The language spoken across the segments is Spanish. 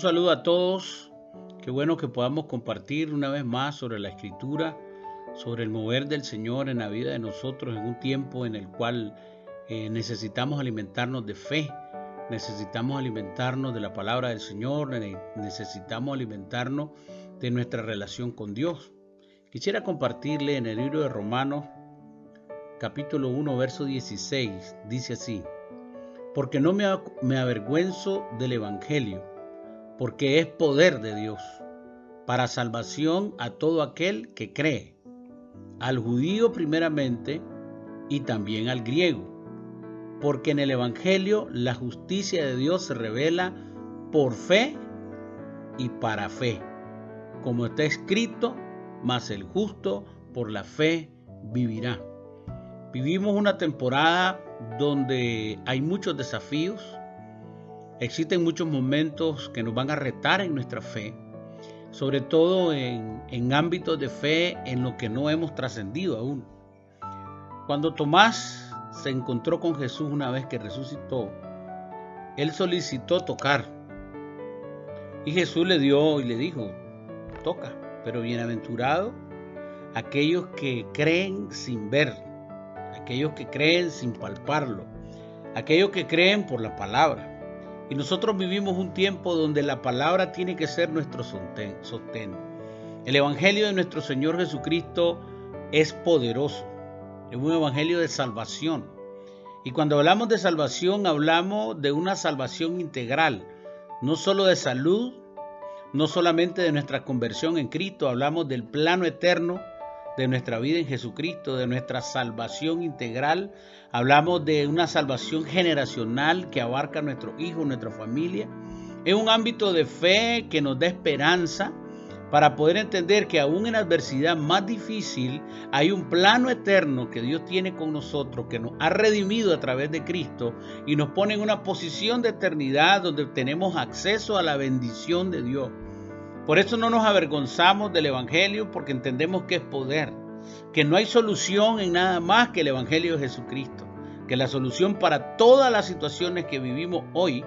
Un saludo a todos. Qué bueno que podamos compartir una vez más sobre la escritura, sobre el mover del Señor en la vida de nosotros en un tiempo en el cual eh, necesitamos alimentarnos de fe, necesitamos alimentarnos de la palabra del Señor, necesitamos alimentarnos de nuestra relación con Dios. Quisiera compartirle en el libro de Romanos, capítulo 1, verso 16, dice así, porque no me, me avergüenzo del Evangelio, porque es poder de Dios, para salvación a todo aquel que cree, al judío primeramente y también al griego, porque en el Evangelio la justicia de Dios se revela por fe y para fe, como está escrito, mas el justo por la fe vivirá. Vivimos una temporada donde hay muchos desafíos, existen muchos momentos que nos van a retar en nuestra fe, sobre todo en, en ámbitos de fe en lo que no hemos trascendido aún. Cuando Tomás se encontró con Jesús una vez que resucitó, él solicitó tocar. Y Jesús le dio y le dijo, toca, pero bienaventurado aquellos que creen sin ver, aquellos que creen sin palparlo, aquellos que creen por la palabra. Y nosotros vivimos un tiempo donde la palabra tiene que ser nuestro sostén. El Evangelio de nuestro Señor Jesucristo es poderoso, es un Evangelio de salvación. Y cuando hablamos de salvación, hablamos de una salvación integral, no solo de salud, no solamente de nuestra conversión en Cristo, hablamos del plano eterno de nuestra vida en Jesucristo, de nuestra salvación integral. Hablamos de una salvación generacional que abarca a nuestros hijos, nuestra familia. Es un ámbito de fe que nos da esperanza para poder entender que aún en la adversidad más difícil hay un plano eterno que Dios tiene con nosotros, que nos ha redimido a través de Cristo y nos pone en una posición de eternidad donde tenemos acceso a la bendición de Dios. Por eso no nos avergonzamos del Evangelio porque entendemos que es poder, que no hay solución en nada más que el Evangelio de Jesucristo, que la solución para todas las situaciones que vivimos hoy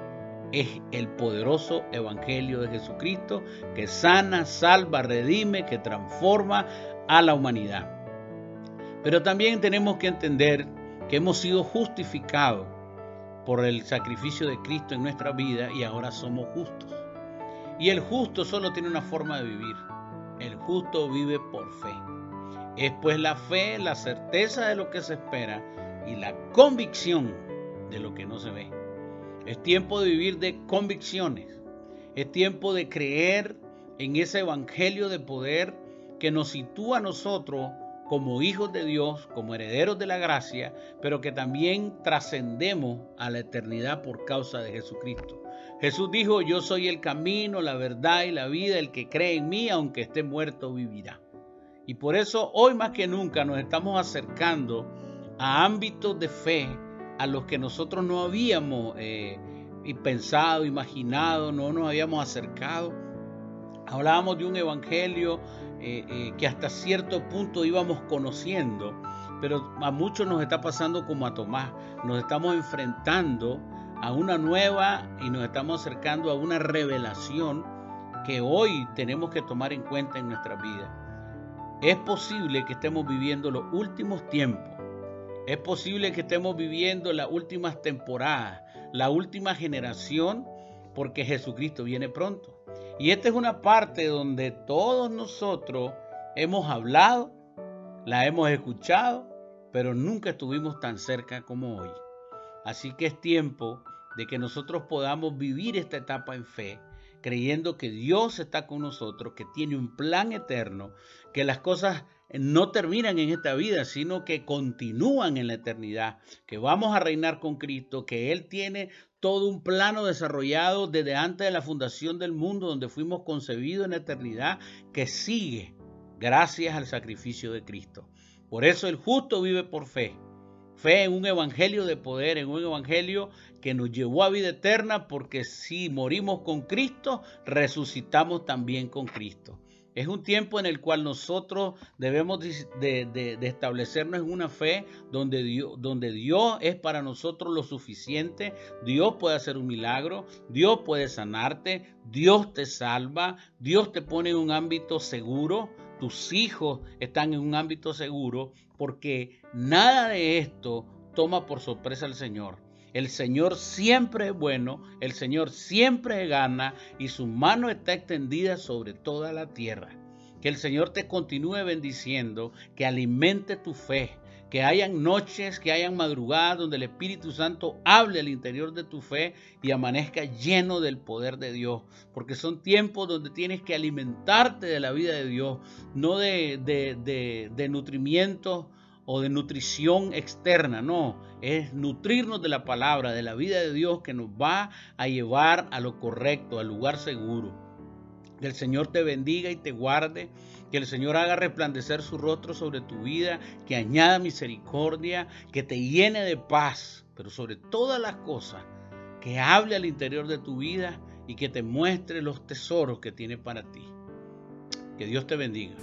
es el poderoso Evangelio de Jesucristo que sana, salva, redime, que transforma a la humanidad. Pero también tenemos que entender que hemos sido justificados por el sacrificio de Cristo en nuestra vida y ahora somos justos. Y el justo solo tiene una forma de vivir. El justo vive por fe. Es pues la fe, la certeza de lo que se espera y la convicción de lo que no se ve. Es tiempo de vivir de convicciones. Es tiempo de creer en ese evangelio de poder que nos sitúa a nosotros como hijos de Dios, como herederos de la gracia, pero que también trascendemos a la eternidad por causa de Jesucristo. Jesús dijo, yo soy el camino, la verdad y la vida, el que cree en mí, aunque esté muerto, vivirá. Y por eso hoy más que nunca nos estamos acercando a ámbitos de fe a los que nosotros no habíamos eh, pensado, imaginado, no nos habíamos acercado. Hablábamos de un evangelio eh, eh, que hasta cierto punto íbamos conociendo, pero a muchos nos está pasando como a Tomás, nos estamos enfrentando a una nueva y nos estamos acercando a una revelación que hoy tenemos que tomar en cuenta en nuestra vida. Es posible que estemos viviendo los últimos tiempos. Es posible que estemos viviendo las últimas temporadas, la última generación, porque Jesucristo viene pronto. Y esta es una parte donde todos nosotros hemos hablado, la hemos escuchado, pero nunca estuvimos tan cerca como hoy. Así que es tiempo de que nosotros podamos vivir esta etapa en fe, creyendo que Dios está con nosotros, que tiene un plan eterno, que las cosas no terminan en esta vida, sino que continúan en la eternidad, que vamos a reinar con Cristo, que Él tiene todo un plano desarrollado desde antes de la fundación del mundo, donde fuimos concebidos en la eternidad, que sigue gracias al sacrificio de Cristo. Por eso el justo vive por fe Fe en un evangelio de poder, en un evangelio que nos llevó a vida eterna, porque si morimos con Cristo, resucitamos también con Cristo. Es un tiempo en el cual nosotros debemos de, establecernos en una fe donde donde Dios es para nosotros lo suficiente. Dios puede hacer un milagro, Dios puede sanarte, Dios te salva, Dios te pone en un ámbito seguro, tus hijos están en un ámbito seguro, porque nada de esto toma por sorpresa al Señor. El Señor siempre es bueno, el Señor siempre gana y su mano está extendida sobre toda la tierra. Que el Señor te continúe bendiciendo, que alimente tu fe, que hayan noches, que hayan madrugadas donde el Espíritu Santo hable al interior de tu fe y amanezca lleno del poder de Dios. Porque son tiempos donde tienes que alimentarte de la vida de Dios, no de, de, de, o de nutrición externa, no, es nutrirnos de la palabra, de la vida de Dios que nos va a llevar a lo correcto, al lugar seguro. Que el Señor te bendiga y te guarde, que el Señor haga resplandecer su rostro sobre tu vida, que añada misericordia, que te llene de paz, pero sobre todas las cosas, que hable al interior de tu vida y que te muestre los tesoros que tiene para ti. Que Dios te bendiga.